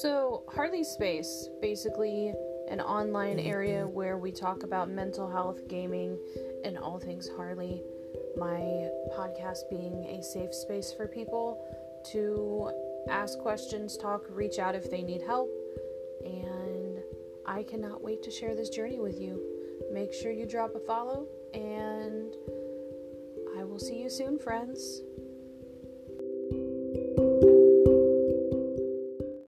So, Harley Space, basically an online area mm-hmm. where we talk about mental health, gaming, and all things Harley. My podcast being a safe space for people to ask questions, talk, reach out if they need help, and I cannot wait to share this journey with you. Make sure you drop a follow, and I will see you soon, friends.